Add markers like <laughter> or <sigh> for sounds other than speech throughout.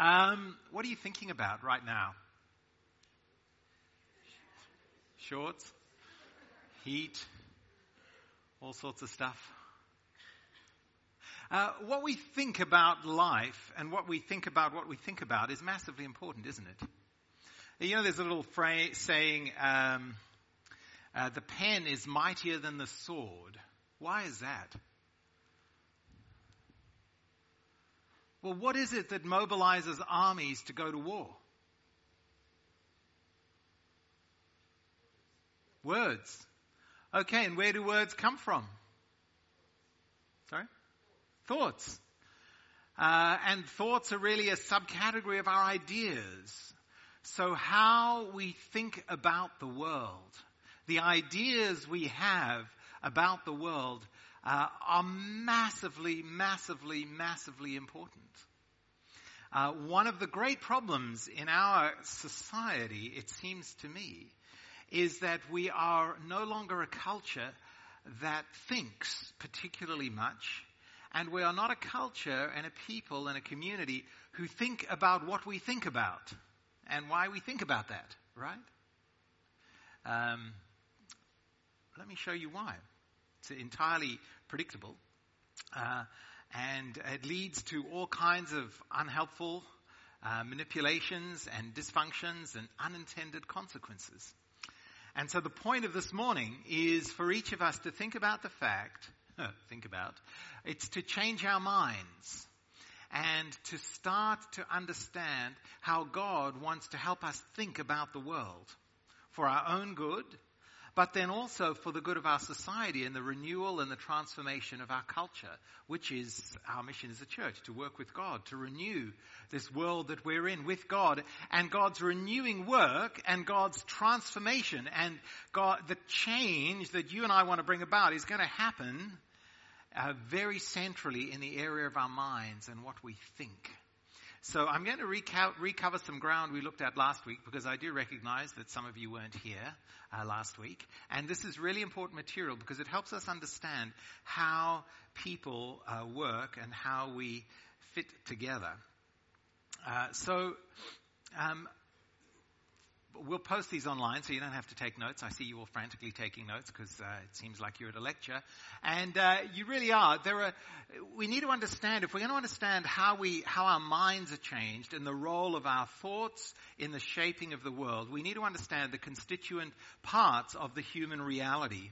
Um, what are you thinking about right now? Shorts, heat, all sorts of stuff. Uh, what we think about life and what we think about what we think about is massively important, isn't it? You know, there's a little phrase saying, um, uh, the pen is mightier than the sword. Why is that? Well, what is it that mobilizes armies to go to war? Words. Okay, and where do words come from? Sorry? Thoughts. Uh, and thoughts are really a subcategory of our ideas. So how we think about the world, the ideas we have about the world uh, are massively, massively, massively important. Uh, one of the great problems in our society, it seems to me, is that we are no longer a culture that thinks particularly much, and we are not a culture and a people and a community who think about what we think about and why we think about that, right? Um, let me show you why. It's entirely predictable. Uh, and it leads to all kinds of unhelpful uh, manipulations and dysfunctions and unintended consequences. And so the point of this morning is for each of us to think about the fact, <laughs> think about, it's to change our minds and to start to understand how God wants to help us think about the world for our own good, but then also for the good of our society and the renewal and the transformation of our culture, which is our mission as a church, to work with God, to renew this world that we're in with God, and God's renewing work and God's transformation and God, the change that you and I want to bring about is going to happen uh, very centrally in the area of our minds and what we think. So I'm going to reco- recover some ground we looked at last week because I do recognize that some of you weren't here uh, last week. And this is really important material because it helps us understand how people uh, work and how we fit together. Uh, so um, we'll post these online so you don't have to take notes. I see you all frantically taking notes because uh, it seems like you're at a lecture. And uh, you really are. There are, we need to understand, if we're going to understand how, we, how our minds are changed and the role of our thoughts in the shaping of the world, we need to understand the constituent parts of the human reality.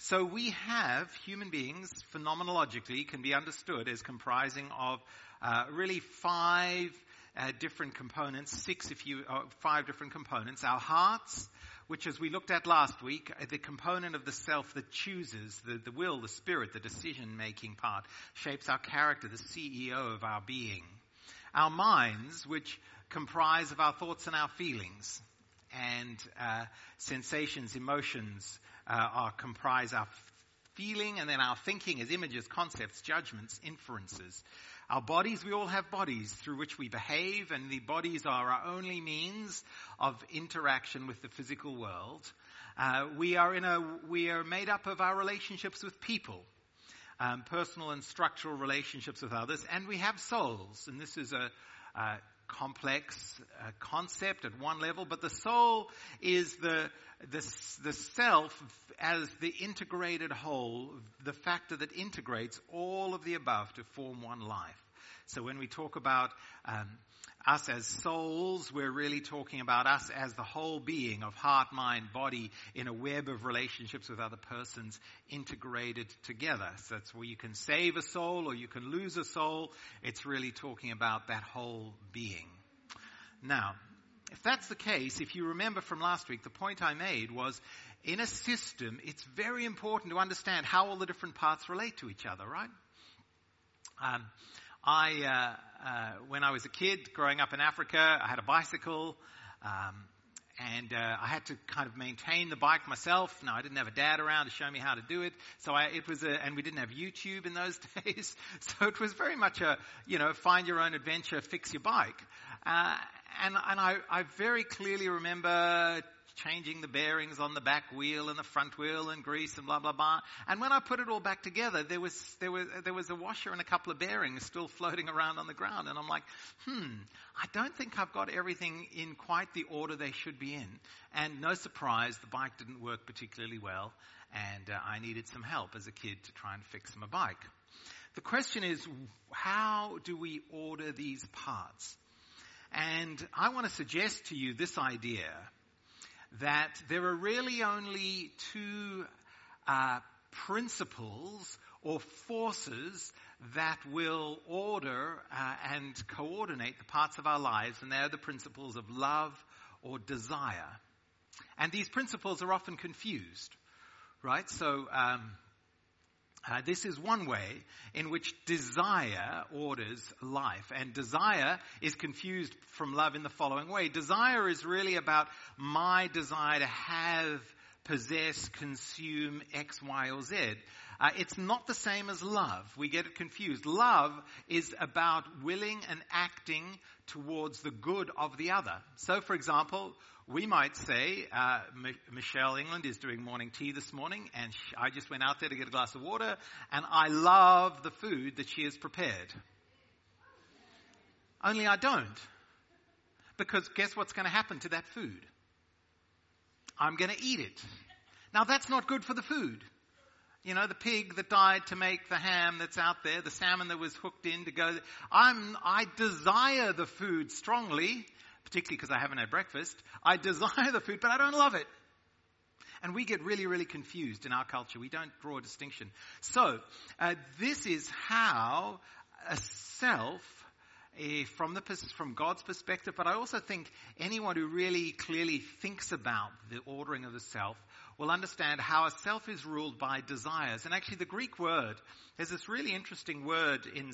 So we have human beings, phenomenologically, can be understood as comprising of uh, really five uh, different components, six if you, uh, five different components. Our hearts, which as we looked at last week, are the component of the self that chooses, the, the will, the spirit, the decision making part, shapes our character, the CEO of our being. Our minds, which comprise of our thoughts and our feelings, and uh, sensations, emotions, uh, are comprise our feeling, and then our thinking is images, concepts, judgments, inferences. Our bodies, we all have bodies through which we behave, and the bodies are our only means of interaction with the physical world. Uh, we are in a, we are made up of our relationships with people, um, personal and structural relationships with others, and we have souls. And this is a, a complex uh, concept at one level, but the soul is the, the, the self as the integrated whole, the factor that integrates all of the above to form one life. So when we talk about um, us as souls, we're really talking about us as the whole being of heart, mind, body in a web of relationships with other persons integrated together. So that's where you can save a soul or you can lose a soul. It's really talking about that whole being. Now, if that's the case, if you remember from last week, the point I made was in a system, it's very important to understand how all the different parts relate to each other, right? Um, I, uh, uh, when I was a kid growing up in Africa, I had a bicycle, um, and uh, I had to kind of maintain the bike myself. Now I didn't have a dad around to show me how to do it, so I, it was a, and we didn't have YouTube in those <laughs> days, so it was very much a, you know, find your own adventure, fix your bike. Uh, and, and I, I very clearly remember changing the bearings on the back wheel and the front wheel and grease and blah, blah, blah. And when I put it all back together, there was, there was, there was a washer and a couple of bearings still floating around on the ground. And I'm like, hmm, I don't think I've got everything in quite the order they should be in. And no surprise, the bike didn't work particularly well. And uh, I needed some help as a kid to try and fix my bike. The question is, how do we order these parts? And I want to suggest to you this idea that there are really only two uh, principles or forces that will order uh, and coordinate the parts of our lives, and they're the principles of love or desire. And these principles are often confused, right? So, um, uh, this is one way in which desire orders life. And desire is confused from love in the following way. Desire is really about my desire to have, possess, consume X, Y, or Z. Uh, it's not the same as love. We get it confused. Love is about willing and acting towards the good of the other. So, for example, we might say, uh, M- Michelle England is doing morning tea this morning, and sh- I just went out there to get a glass of water, and I love the food that she has prepared. Only I don't. Because guess what's going to happen to that food? I'm going to eat it. Now that's not good for the food. You know, the pig that died to make the ham that's out there, the salmon that was hooked in to go. I'm, I desire the food strongly, particularly because I haven't had breakfast. I desire the food, but I don't love it. And we get really, really confused in our culture. We don't draw a distinction. So, uh, this is how a self, uh, from, the, from God's perspective, but I also think anyone who really clearly thinks about the ordering of the self will understand how a self is ruled by desires. And actually, the Greek word, there's this really interesting word in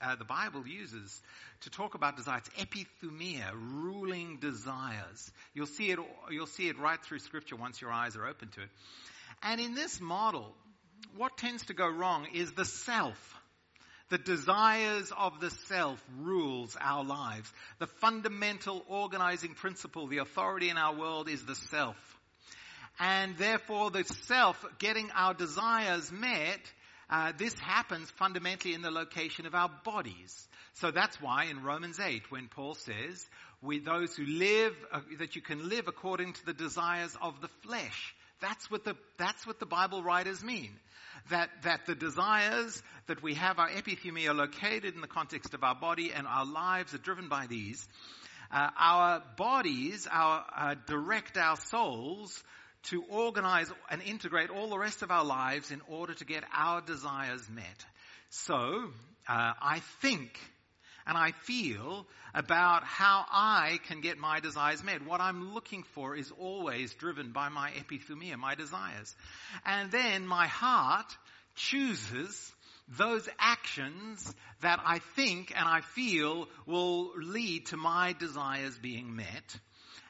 uh, the Bible uses to talk about desires. Epithumia, ruling desires. You'll see it. You'll see it right through Scripture once your eyes are open to it. And in this model, what tends to go wrong is the self. The desires of the self rules our lives. The fundamental organizing principle, the authority in our world is the self. And therefore the self getting our desires met, uh, this happens fundamentally in the location of our bodies. So that's why in Romans 8, when Paul says, with those who live, uh, that you can live according to the desires of the flesh. That's what the, that's what the Bible writers mean. That, that the desires that we have, our epithumia, are located in the context of our body and our lives are driven by these. Uh, our bodies, our, uh, direct our souls to organize and integrate all the rest of our lives in order to get our desires met. So, uh, I think and I feel about how I can get my desires met. What I'm looking for is always driven by my epithumia, my desires. And then my heart chooses those actions that I think and I feel will lead to my desires being met.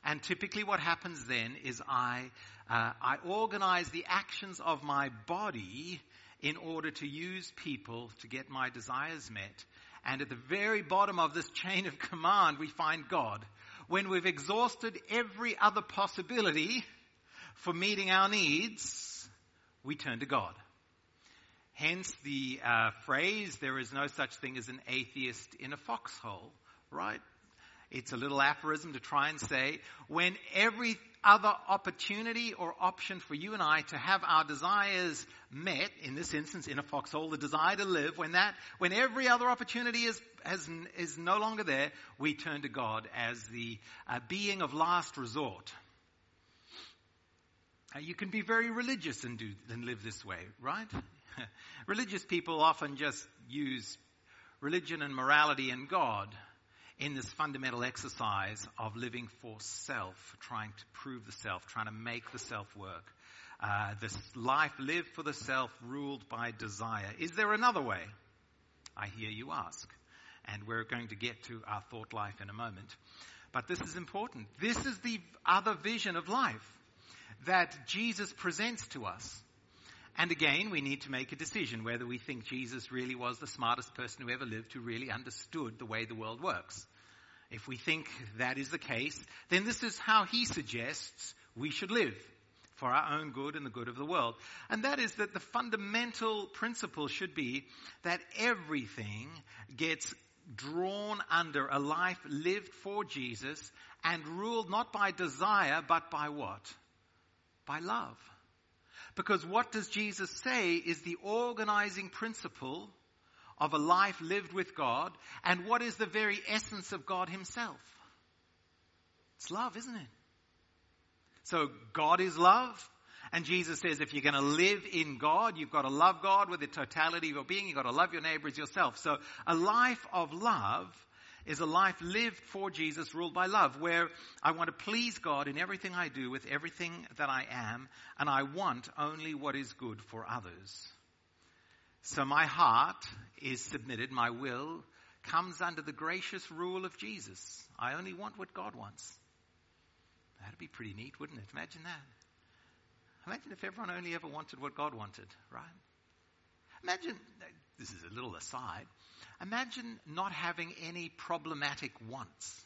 And typically what happens then is I uh, I organize the actions of my body in order to use people to get my desires met. And at the very bottom of this chain of <laughs> command, we find God. When we've exhausted every other possibility for meeting our needs, we turn to God. Hence the uh, phrase, there is no such thing as an atheist in a foxhole, right? It's a little aphorism to try and say, when every other opportunity or option for you and I to have our desires met, in this instance, in a foxhole, the desire to live, when that, when every other opportunity is, has, is no longer there, we turn to God as the uh, being of last resort. Uh, you can be very religious and do, and live this way, right? <laughs> religious people often just use religion and morality and God in this fundamental exercise of living for self, trying to prove the self, trying to make the self work. Uh, this life lived for the self, ruled by desire. Is there another way? I hear you ask. And we're going to get to our thought life in a moment. But this is important. This is the other vision of life that Jesus presents to us. And again, we need to make a decision whether we think Jesus really was the smartest person who ever lived who really understood the way the world works. If we think that is the case, then this is how he suggests we should live for our own good and the good of the world. And that is that the fundamental principle should be that everything gets drawn under a life lived for Jesus and ruled not by desire, but by what? By love. Because what does Jesus say is the organizing principle of a life lived with God, and what is the very essence of God Himself? It's love, isn't it? So God is love. And Jesus says if you're going to live in God, you've got to love God with the totality of your being. You've got to love your neighbor as yourself. So a life of love is a life lived for Jesus, ruled by love, where I want to please God in everything I do with everything that I am, and I want only what is good for others. So my heart is submitted, my will comes under the gracious rule of Jesus. I only want what God wants. That'd be pretty neat, wouldn't it? Imagine that. Imagine if everyone only ever wanted what God wanted, right? Imagine, this is a little aside, imagine not having any problematic wants.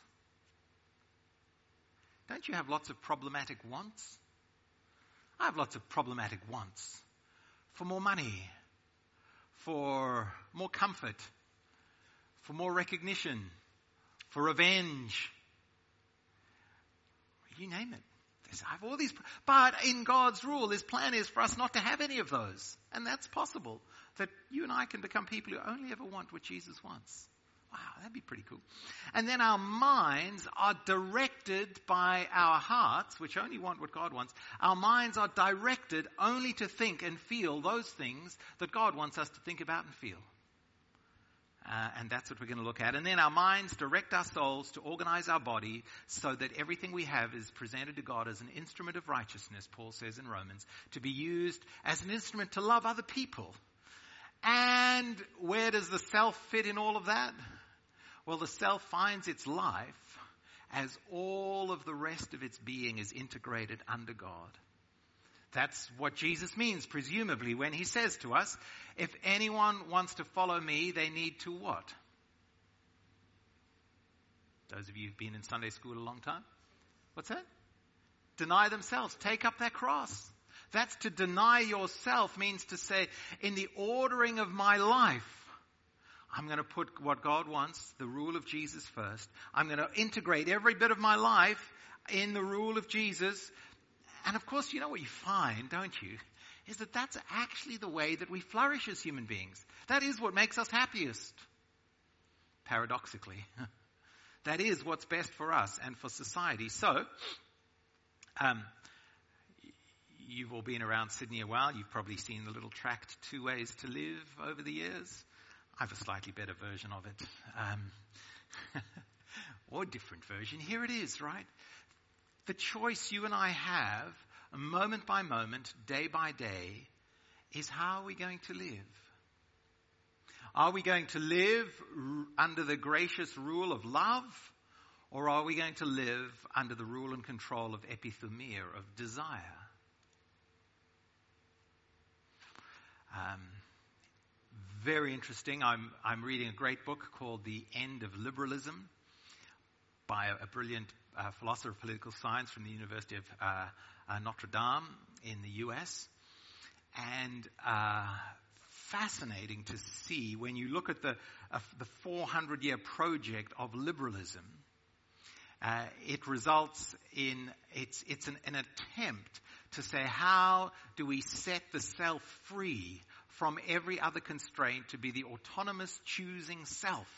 Don't you have lots of problematic wants? I have lots of problematic wants for more money, for more comfort, for more recognition, for revenge. You name it. I have all these, but in God's rule, His plan is for us not to have any of those. And that's possible. That you and I can become people who only ever want what Jesus wants. Wow, that'd be pretty cool. And then our minds are directed by our hearts, which only want what God wants. Our minds are directed only to think and feel those things that God wants us to think about and feel. Uh, and that's what we're going to look at. And then our minds direct our souls to organize our body so that everything we have is presented to God as an instrument of righteousness, Paul says in Romans, to be used as an instrument to love other people. And where does the self fit in all of that? Well, the self finds its life as all of the rest of its being is integrated under God. That's what Jesus means, presumably, when he says to us, if anyone wants to follow me, they need to what? Those of you who've been in Sunday school a long time? What's that? Deny themselves. Take up their cross. That's to deny yourself means to say, in the ordering of my life, I'm going to put what God wants, the rule of Jesus first. I'm going to integrate every bit of my life in the rule of Jesus and of course, you know what you find, don't you? Is that that's actually the way that we flourish as human beings. That is what makes us happiest. Paradoxically. <laughs> that is what's best for us and for society. So, um, you've all been around Sydney a while. You've probably seen the little tract, Two Ways to Live, over the years. I have a slightly better version of it. Um, <laughs> or a different version. Here it is, right? The choice you and I have, moment by moment, day by day, is how are we going to live? Are we going to live under the gracious rule of love? Or are we going to live under the rule and control of epithumia, of desire? Um, very interesting. I'm, I'm reading a great book called The End of Liberalism by a, a brilliant uh, philosopher of political science from the University of uh, uh Notre Dame in the US. And uh, fascinating to see when you look at the, the 400 year project of liberalism. Uh, it results in, it's, it's an, an attempt to say how do we set the self free from every other constraint to be the autonomous choosing self.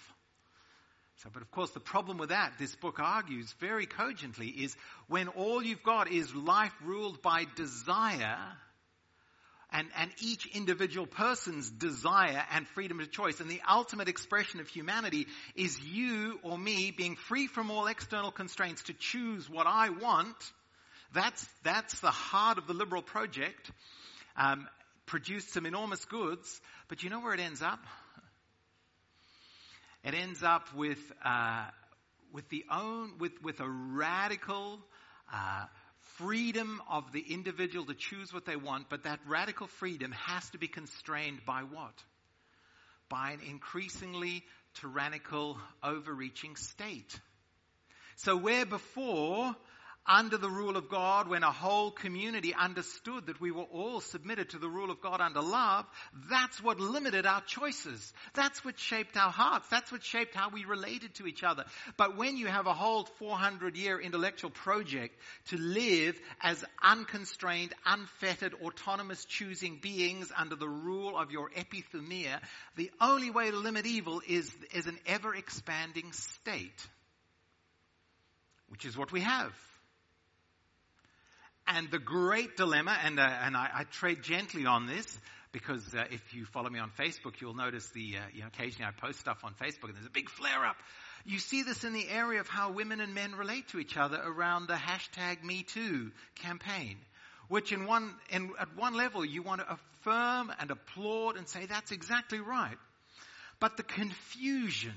So, but of course, the problem with that, this book argues very cogently, is when all you've got is life ruled by desire, and, and each individual person's desire and freedom of choice, and the ultimate expression of humanity is you or me being free from all external constraints to choose what I want. That's, that's the heart of the liberal project. Um, produced some enormous goods, but you know where it ends up? It ends up with, uh, with the own, with, with a radical, uh, freedom of the individual to choose what they want, but that radical freedom has to be constrained by what? By an increasingly tyrannical, overreaching state. So where before under the rule of God, when a whole community understood that we were all submitted to the rule of God under love, that's what limited our choices. That's what shaped our hearts. That's what shaped how we related to each other. But when you have a whole 400 year intellectual project to live as unconstrained, unfettered, autonomous choosing beings under the rule of your epithumia, the only way to limit evil is, is an ever expanding state. Which is what we have. And the great dilemma, and, uh, and I, I, trade gently on this, because uh, if you follow me on Facebook, you'll notice the, uh, you know, occasionally I post stuff on Facebook and there's a big flare up. You see this in the area of how women and men relate to each other around the hashtag MeToo campaign, which in one, in, at one level you want to affirm and applaud and say that's exactly right. But the confusion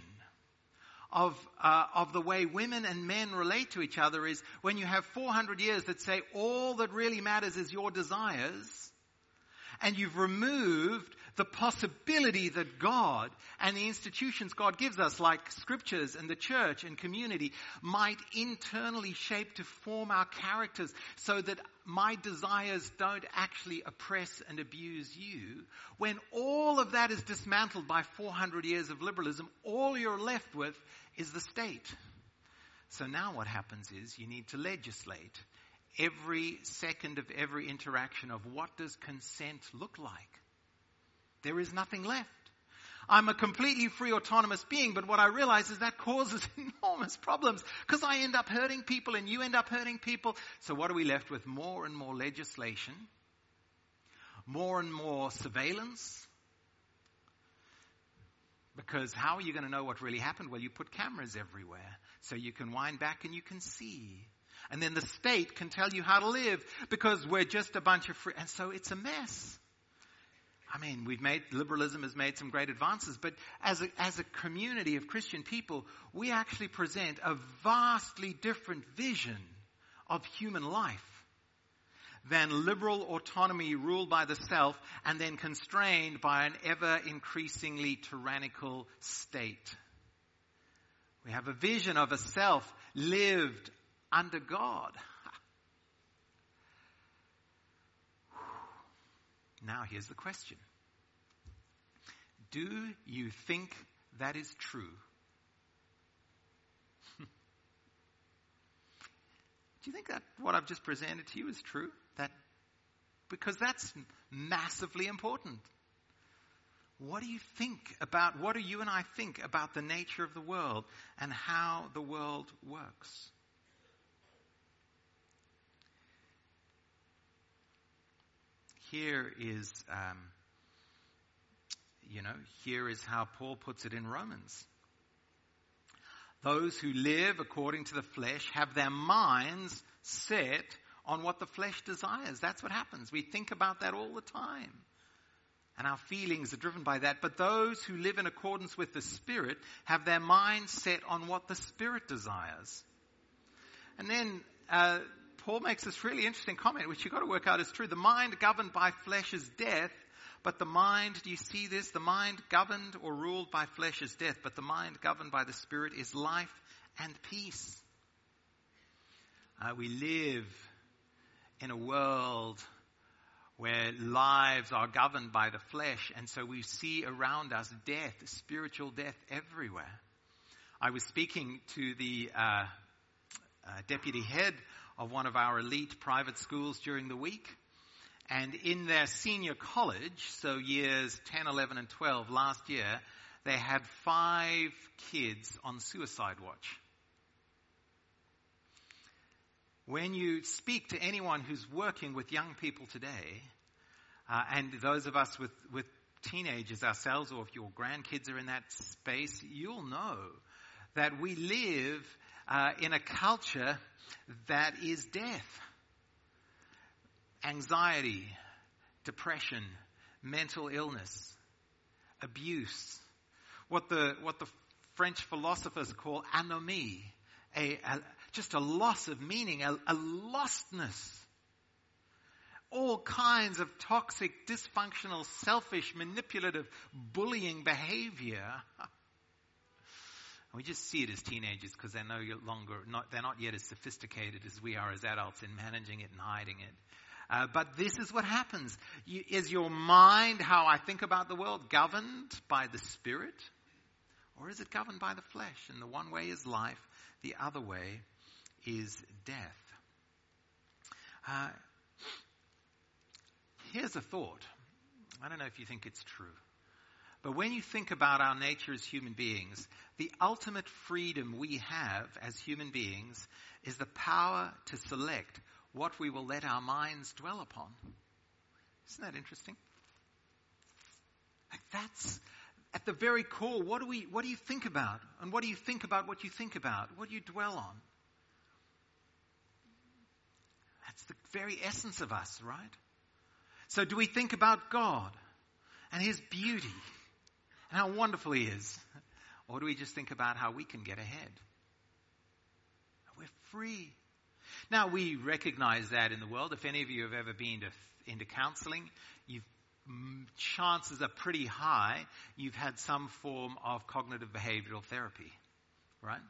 of, uh, of the way women and men relate to each other is when you have 400 years that say all that really matters is your desires, and you've removed the possibility that God and the institutions God gives us, like scriptures and the church and community, might internally shape to form our characters so that my desires don't actually oppress and abuse you. When all of that is dismantled by 400 years of liberalism, all you're left with is the state. So now what happens is you need to legislate every second of every interaction of what does consent look like. There is nothing left. I'm a completely free autonomous being, but what I realize is that causes <laughs> enormous problems because I end up hurting people and you end up hurting people. So what are we left with? More and more legislation, more and more surveillance, because how are you going to know what really happened? Well, you put cameras everywhere. So you can wind back and you can see. And then the state can tell you how to live because we're just a bunch of free. And so it's a mess. I mean, we've made, liberalism has made some great advances, but as a, as a community of Christian people, we actually present a vastly different vision of human life than liberal autonomy ruled by the self and then constrained by an ever increasingly tyrannical state. We have a vision of a self lived under God. <laughs> Now here's the question. Do you think that is true? <laughs> Do you think that what I've just presented to you is true? That, because that's massively important. What do you think about, what do you and I think about the nature of the world and how the world works? Here is, um, you know, here is how Paul puts it in Romans. Those who live according to the flesh have their minds set on what the flesh desires. That's what happens. We think about that all the time. And our feelings are driven by that. But those who live in accordance with the Spirit have their minds set on what the Spirit desires. And then uh, Paul makes this really interesting comment, which you've got to work out is true. The mind governed by flesh is death, but the mind, do you see this? The mind governed or ruled by flesh is death, but the mind governed by the Spirit is life and peace. Uh, we live in a world where lives are governed by the flesh, and so we see around us death, spiritual death everywhere. I was speaking to the uh, uh, deputy head of one of our elite private schools during the week, and in their senior college, so years 10, 11, and 12, last year, they had five kids on suicide watch. when you speak to anyone who's working with young people today, uh, and those of us with, with teenagers ourselves, or if your grandkids are in that space, you'll know that we live uh, in a culture that is death. Anxiety, depression, mental illness, abuse, what the, what the French philosophers call anomie, a, a, just a loss of meaning, a, a lostness. All kinds of toxic, dysfunctional, selfish, manipulative, bullying behavior. <laughs> We just see it as teenagers because they're no longer, not, they're not yet as sophisticated as we are as adults in managing it and hiding it. Uh, but this is what happens. You, is your mind, how I think about the world, governed by the Spirit? Or is it governed by the flesh? And the one way is life, the other way is death. Uh, here's a thought. I don't know if you think it's true. But when you think about our nature as human beings, the ultimate freedom we have as human beings is the power to select what we will let our minds dwell upon. Isn't that interesting? Like that's at the very core. What do we, what do you think about? And what do you think about what you think about? What do you dwell on? That's the very essence of us, right? So do we think about God and His beauty how wonderful He is? Or do we just think about how we can get ahead? We're free. Now, we recognize that in the world. If any of you have ever been to, into counseling, you've, chances are pretty high you've had some form of cognitive behavioral therapy, right?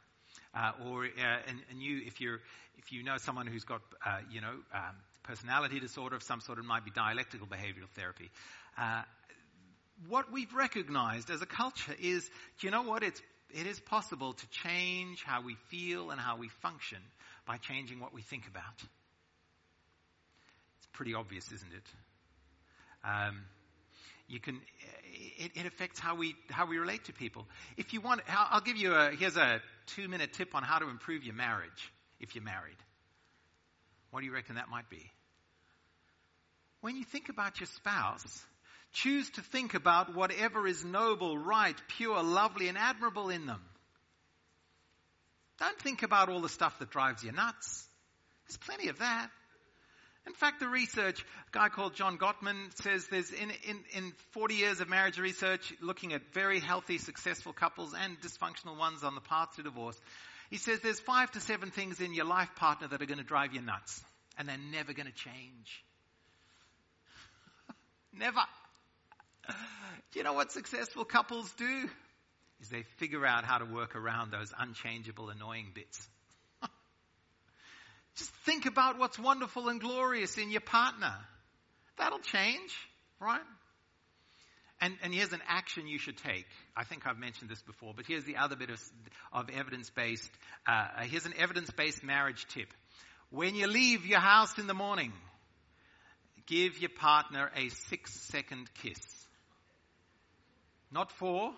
Uh, or uh, and, and, you, if you if you know someone who's got uh, you know um, personality disorder of some sort, it might be dialectical behavioral therapy. What we've recognized as a culture is, do you know what? It's it is possible to change how we feel and how we function by changing what we think about. It's pretty obvious, isn't it? Um, you can, it, it, affects how we, how we relate to people. If you want, I'll give you a, here's a two minute tip on how to improve your marriage if you're married. What do you reckon that might be? When you think about your spouse, choose to think about whatever is noble, right, pure, lovely, and admirable in them. Don't think about all the stuff that drives you nuts. There's plenty of that. In fact, the research, a guy called John Gottman says there's in, in, in 40 years of marriage research looking at very healthy, successful couples and dysfunctional ones on the path to divorce. He says there's five to seven things in your life partner that are going to drive you nuts and they're never going to change. <laughs> never. <laughs> You know what successful couples do? is they figure out how to work around those unchangeable, annoying bits. <laughs> Just think about what's wonderful and glorious in your partner. That'll change, right? And, and here's an action you should take. I think I've mentioned this before, but here's the other bit of, of evidence-based, uh, here's an evidence-based marriage tip. When you leave your house in the morning, give your partner a six second kiss. Not four,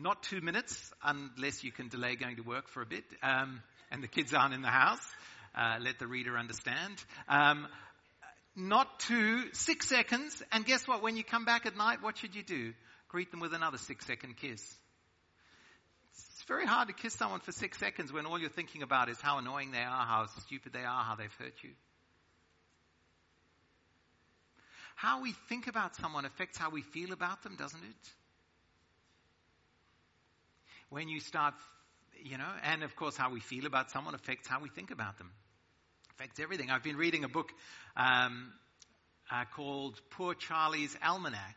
not two minutes, unless you can delay going to work for a bit, um, and the kids aren't in the house. Uh, let the reader understand. Um, not two, six seconds, and guess what? When you come back at night, what should you do? Greet them with another six second kiss. It's very hard to kiss someone for six seconds when all you're thinking about is how annoying they are, how stupid they are, how they've hurt you. How we think about someone affects how we feel about them, doesn't it? when you start, you know, and of course how we feel about someone affects how we think about them. Affects everything. I've been reading a book um, uh, called Poor Charlie's Almanack.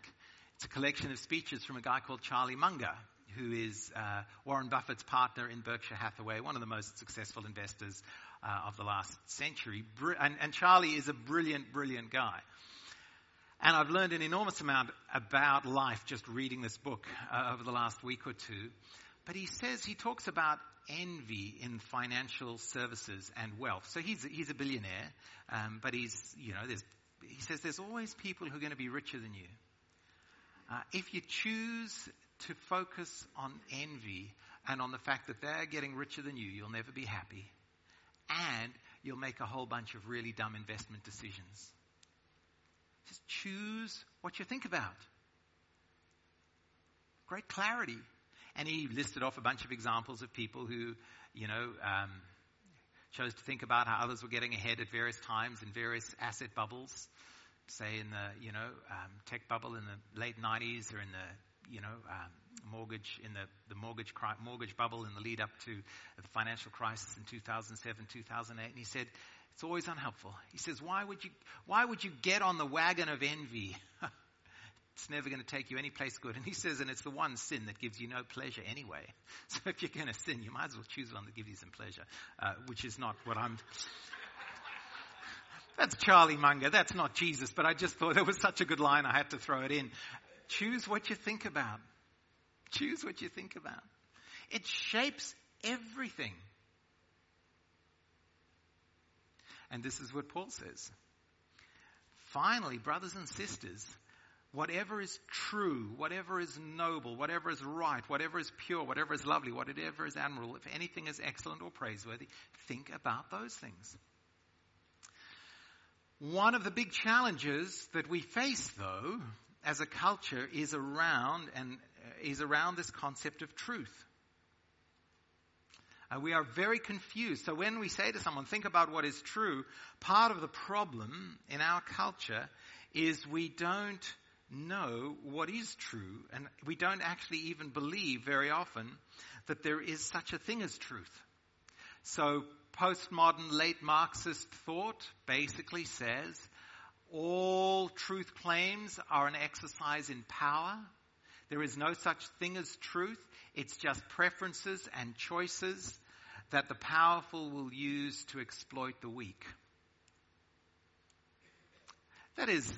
It's a collection of speeches from a guy called Charlie Munger, who is uh, Warren Buffett's partner in Berkshire Hathaway, one of the most successful investors uh, of the last century. Br- and, and Charlie is a brilliant, brilliant guy. And I've learned an enormous amount about life just reading this book uh, over the last week or two. But he says, he talks about envy in financial services and wealth. So he's, he's a billionaire, um, but he's, you know, there's, he says there's always people who are going to be richer than you. Uh, if you choose to focus on envy and on the fact that they're getting richer than you, you'll never be happy. And you'll make a whole bunch of really dumb investment decisions. Just choose what you think about. Great clarity. And he listed off a bunch of examples of people who, you know, um, chose to think about how others were getting ahead at various times in various asset bubbles, say in the, you know, um, tech bubble in the late 90s or in the, you know, um, mortgage in the, the mortgage mortgage bubble in the lead up to the financial crisis in 2007 2008 and he said it's always unhelpful he says why would you why would you get on the wagon of envy <laughs> it's never going to take you any place good. And he says, and it's the one sin that gives you no pleasure anyway. <laughs> So if you're going to sin, you might as well choose one that gives you some pleasure, uh, which is not what I'm. <laughs> That's Charlie Munger. That's not Jesus. But I just thought it was such a good line, I had to throw it in. Choose what you think about. Choose what you think about. It shapes everything. And this is what Paul says. Finally, brothers and sisters, whatever is true, whatever is noble, whatever is right, whatever is pure, whatever is lovely, whatever is admirable, if anything is excellent or praiseworthy, think about those things. One of the big challenges that we face, though, as a culture, is around and uh, is around this concept of truth. Uh, we are very confused. So when we say to someone, think about what is true, part of the problem in our culture is we don't know what is true, and we don't actually even believe very often that there is such a thing as truth. So postmodern late Marxist thought basically says all truth claims are an exercise in power. There is no such thing as truth. It's just preferences and choices that the powerful will use to exploit the weak. That is,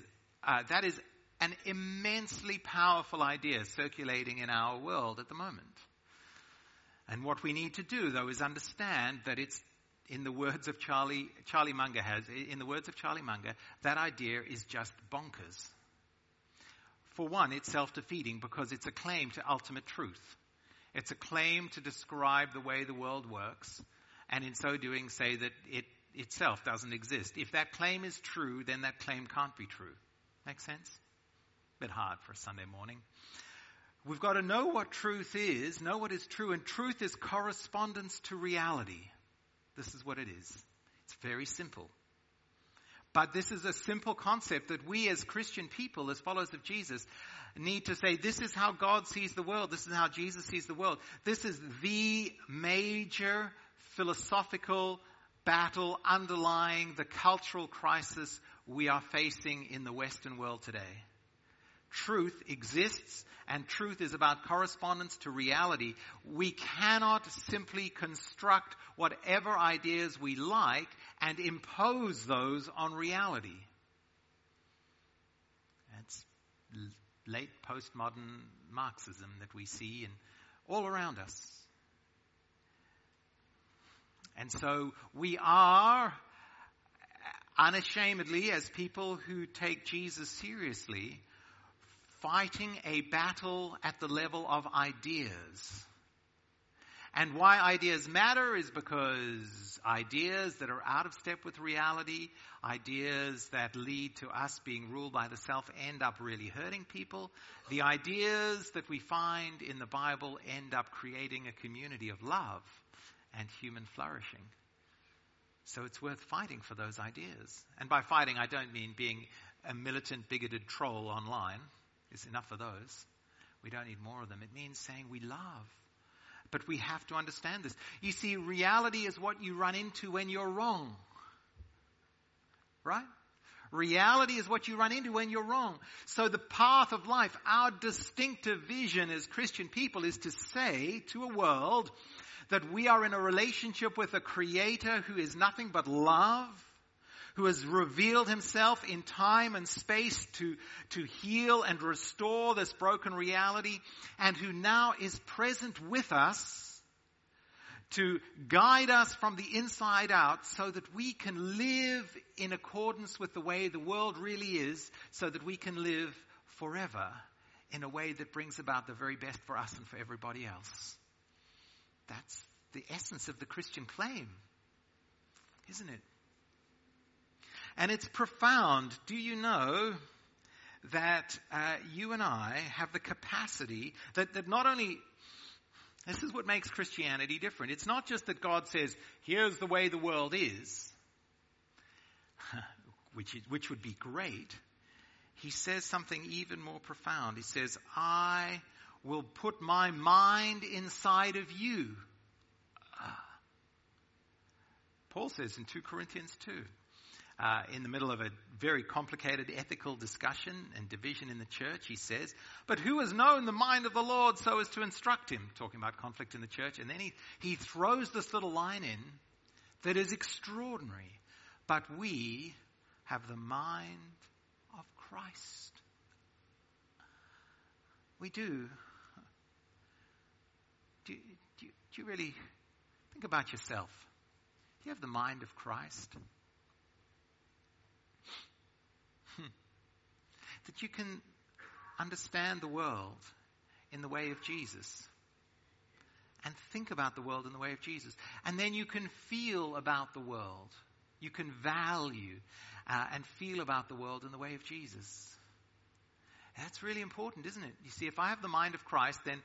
uh, that is an immensely powerful idea circulating in our world at the moment. And what we need to do, though, is understand that it's, in the words of Charlie, Charlie Munger has, in the words of Charlie Munger, that idea is just bonkers. For one, it's self-defeating because it's a claim to ultimate truth. It's a claim to describe the way the world works, and in so doing say that it itself doesn't exist. If that claim is true, then that claim can't be true. Make sense? A bit hard for a Sunday morning. We've got to know what truth is, know what is true, and truth is correspondence to reality. This is what it is. It's very simple. But this is a simple concept that we as Christian people, as followers of Jesus, need to say, this is how God sees the world. This is how Jesus sees the world. This is the major philosophical battle underlying the cultural crisis we are facing in the Western world today truth exists and truth is about correspondence to reality, we cannot simply construct whatever ideas we like and impose those on reality. That's late postmodern Marxism that we see in, all around us. And so we are unashamedly, as people who take Jesus seriously, fighting a battle at the level of ideas. And why ideas matter is because ideas that are out of step with reality, ideas that lead to us being ruled by the self end up really hurting people. The ideas that we find in the Bible end up creating a community of love and human flourishing. So it's worth fighting for those ideas. And by fighting, I don't mean being a militant, bigoted troll online. There's enough of those. We don't need more of them. It means saying we love. But we have to understand this. You see, reality is what you run into when you're wrong. Right? Reality is what you run into when you're wrong. So the path of life, our distinctive vision as Christian people is to say to a world that we are in a relationship with a creator who is nothing but love, who has revealed himself in time and space to, to heal and restore this broken reality, and who now is present with us to guide us from the inside out so that we can live in accordance with the way the world really is, so that we can live forever in a way that brings about the very best for us and for everybody else. That's the essence of the Christian claim, isn't it? And it's profound. Do you know that uh, you and I have the capacity that, that not only this is what makes Christianity different. It's not just that God says, here's the way the world is, <laughs> which, is, which would be great. He says something even more profound. He says, I will put my mind inside of you. Ah. Paul says in 2 Corinthians 2, uh, in the middle of a very complicated ethical discussion and division in the church, he says, But who has known the mind of the Lord so as to instruct him? Talking about conflict in the church. And then he, he throws this little line in that is extraordinary. But we have the mind of Christ. We do. Do, do, do you really think about yourself? Do you have the mind of Christ? That you can understand the world in the way of Jesus and think about the world in the way of Jesus. And then you can feel about the world. You can value uh, and feel about the world in the way of Jesus. That's really important, isn't it? You see, if I have the mind of Christ, then,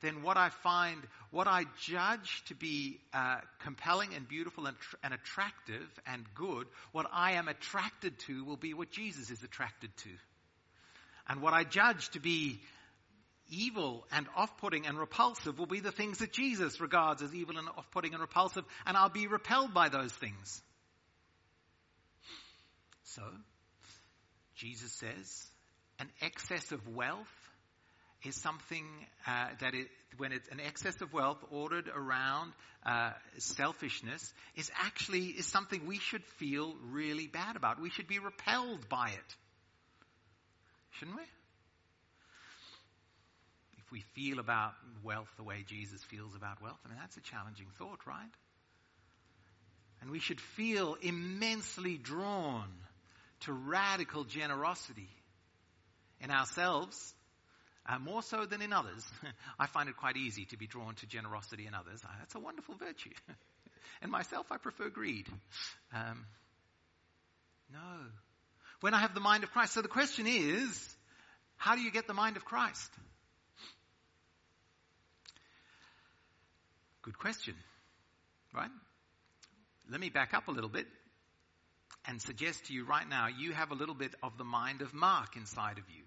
then what I find, what I judge to be uh, compelling and beautiful and, tr- and attractive and good, what I am attracted to will be what Jesus is attracted to. And what I judge to be evil and off-putting and repulsive will be the things that Jesus regards as evil and off-putting and repulsive, and I'll be repelled by those things. So, Jesus says, an excess of wealth is something uh, that it, when it's an excess of wealth ordered around uh, selfishness is actually is something we should feel really bad about. We should be repelled by it. Shouldn't we? If we feel about wealth the way Jesus feels about wealth, I mean, that's a challenging thought, right? And we should feel immensely drawn to radical generosity in ourselves, uh, more so than in others. <laughs> I find it quite easy to be drawn to generosity in others. Uh, that's a wonderful virtue. <laughs> and myself, I prefer greed. Um, no, when I have the mind of Christ. So the question is, how do you get the mind of Christ? Good question, right? Let me back up a little bit and suggest to you right now you have a little bit of the mind of Mark inside of you.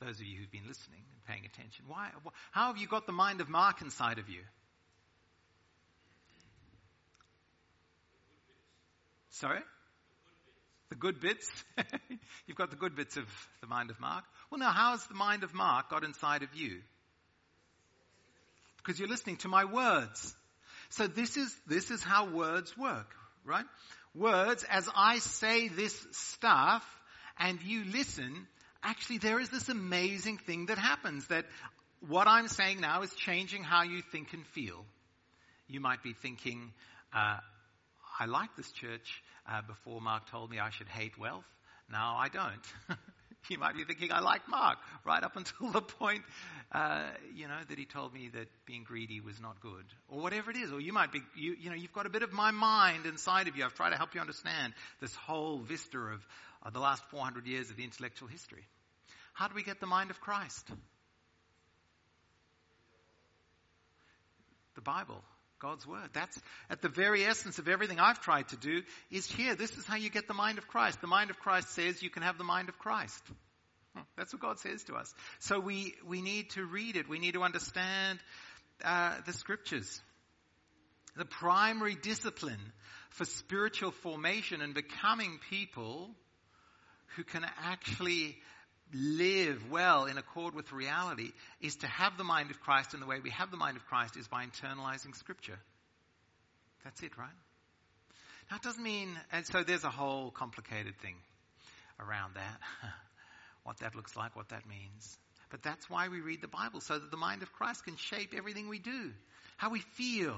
Those of you who've been listening and paying attention, why, how have you got the mind of Mark inside of you? Sorry? The good bits? <laughs> You've got the good bits of the mind of Mark. Well, now, how has the mind of Mark got inside of you? Because you're listening to my words. So this is, this is how words work, right? Words, as I say this stuff and you listen, actually there is this amazing thing that happens that what I'm saying now is changing how you think and feel. You might be thinking, uh, I like this church. Uh, before Mark told me I should hate wealth. Now I don't. <laughs> you might be thinking I like Mark right up until the point, uh, you know, that he told me that being greedy was not good, or whatever it is. Or you might be, you, you know, you've got a bit of my mind inside of you. I've tried to help you understand this whole vista of uh, the last 400 years of the intellectual history. How do we get the mind of Christ? The Bible. God's word. That's at the very essence of everything I've tried to do is here. This is how you get the mind of Christ. The mind of Christ says you can have the mind of Christ. That's what God says to us. So we, we need to read it. We need to understand uh, the scriptures. The primary discipline for spiritual formation and becoming people who can actually live well in accord with reality is to have the mind of Christ, and the way we have the mind of Christ is by internalizing Scripture. That's it, right? Now, it doesn't mean, and so there's a whole complicated thing around that. <laughs> what that looks like, what that means. But that's why we read the Bible, so that the mind of Christ can shape everything we do, how we feel.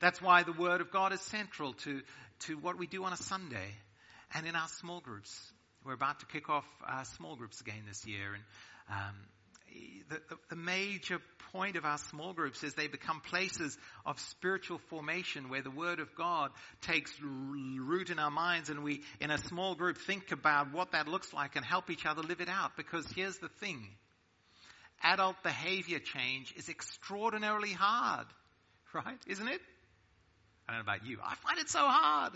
That's why the Word of God is central to, to what we do on a Sunday and in our small groups. We're about to kick off uh, small groups again this year, and um, the, the, the, major point of our small groups is they become places of spiritual formation where the Word of God takes root in our minds, and we, in a small group, think about what that looks like and help each other live it out. Because here's the thing: adult behavior change is extraordinarily hard, <laughs> right? Isn't it? I don't know about you. I find it so hard.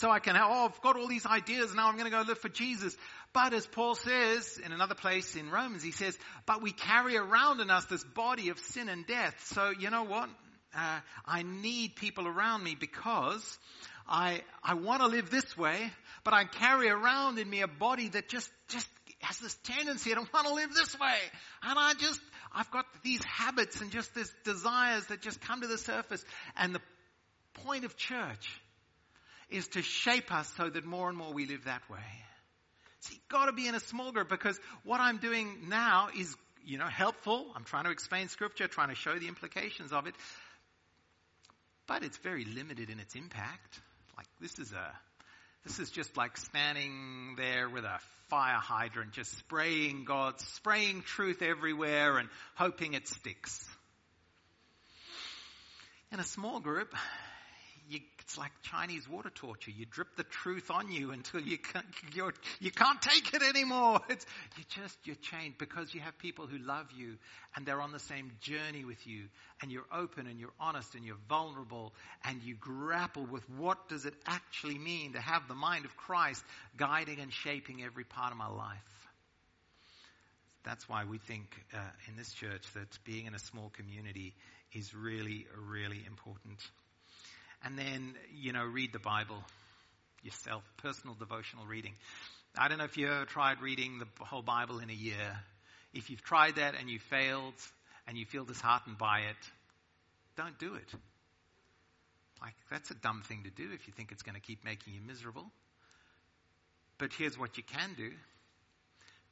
So I can, oh, I've got all these ideas, now I'm going to go live for Jesus. But as Paul says in another place in Romans, he says, but we carry around in us this body of sin and death. So you know what? uh, I need people around me because I, I want to live this way, but I carry around in me a body that just, just has this tendency to want to live this way. And I just, I've got these habits and just these desires that just come to the surface. And the point of church is to shape us so that more and more we live that way. So you've got to be in a small group because what I'm doing now is, you know, helpful. I'm trying to explain scripture, trying to show the implications of it. But it's very limited in its impact. Like this is a, this is just like standing there with a fire hydrant, just spraying God, spraying truth everywhere and hoping it sticks. In a small group, you, it's like Chinese water torture. You drip the truth on you until you can't, you're, you can't take it anymore. <laughs> It's, you just, you're chained because you have people who love you and they're on the same journey with you and you're open and you're honest and you're vulnerable and you grapple with what does it actually mean to have the mind of Christ guiding and shaping every part of my life. That's why we think uh, in this church that being in a small community is really, really important. And then, you know, read the Bible yourself, personal devotional reading. I don't know if you ever tried reading the whole Bible in a year. If you've tried that and you failed and you feel disheartened by it, don't do it. Like, that's a dumb thing to do if you think it's going to keep making you miserable. But here's what you can do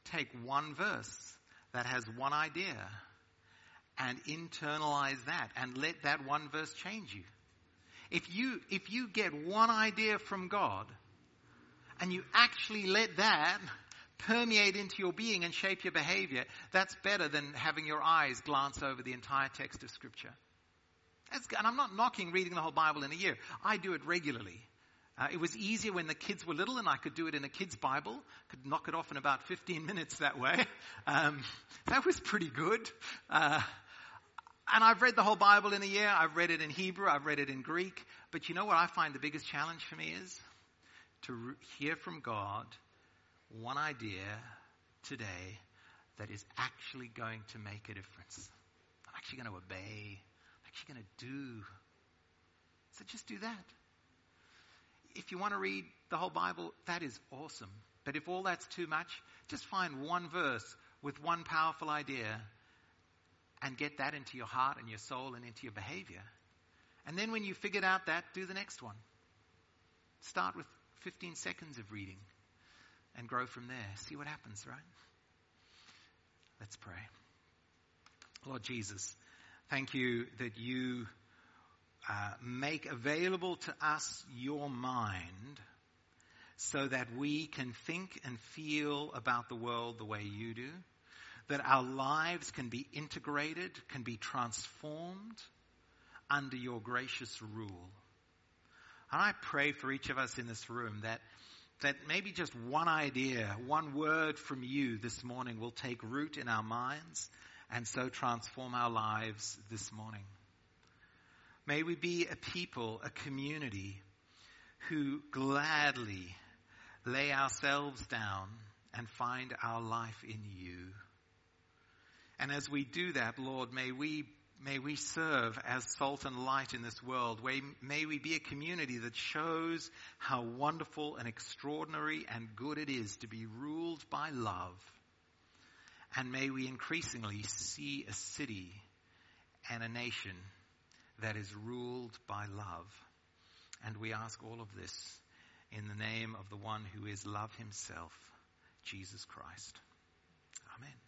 take one verse that has one idea and internalize that and let that one verse change you. If you, if you get one idea from God and you actually let that permeate into your being and shape your behavior, that's better than having your eyes glance over the entire text of Scripture. That's, and I'm not knocking reading the whole Bible in a year. I do it regularly. Uh, it was easier when the kids were little and I could do it in a kid's Bible. Could knock it off in about 15 minutes that way. <laughs> Um, that was pretty good. Uh, and I've read the whole Bible in a year. I've read it in Hebrew. I've read it in Greek. But you know what I find the biggest challenge for me is? To re- hear from God one idea today that is actually going to make a difference. I'm actually going to obey. I'm actually going to do. So just do that. If you want to read the whole Bible, that is awesome. But if all that's too much, just find one verse with one powerful idea and get that into your heart and your soul and into your behavior. And then when you figured out that, do the next one. Start with 15 seconds of reading and grow from there. See what happens, right? Let's pray. Lord Jesus, thank you that you uh, make available to us your mind so that we can think and feel about the world the way you do that our lives can be integrated, can be transformed under your gracious rule. And I pray for each of us in this room that, that maybe just one idea, one word from you this morning will take root in our minds and so transform our lives this morning. May we be a people, a community who gladly lay ourselves down and find our life in you. And as we do that, Lord, may we May we serve as salt and light in this world. May we be a community that shows how wonderful and extraordinary and good it is to be ruled by love. And may we increasingly see a city and a nation that is ruled by love. And we ask all of this in the name of the one who is love himself, Jesus Christ. Amen.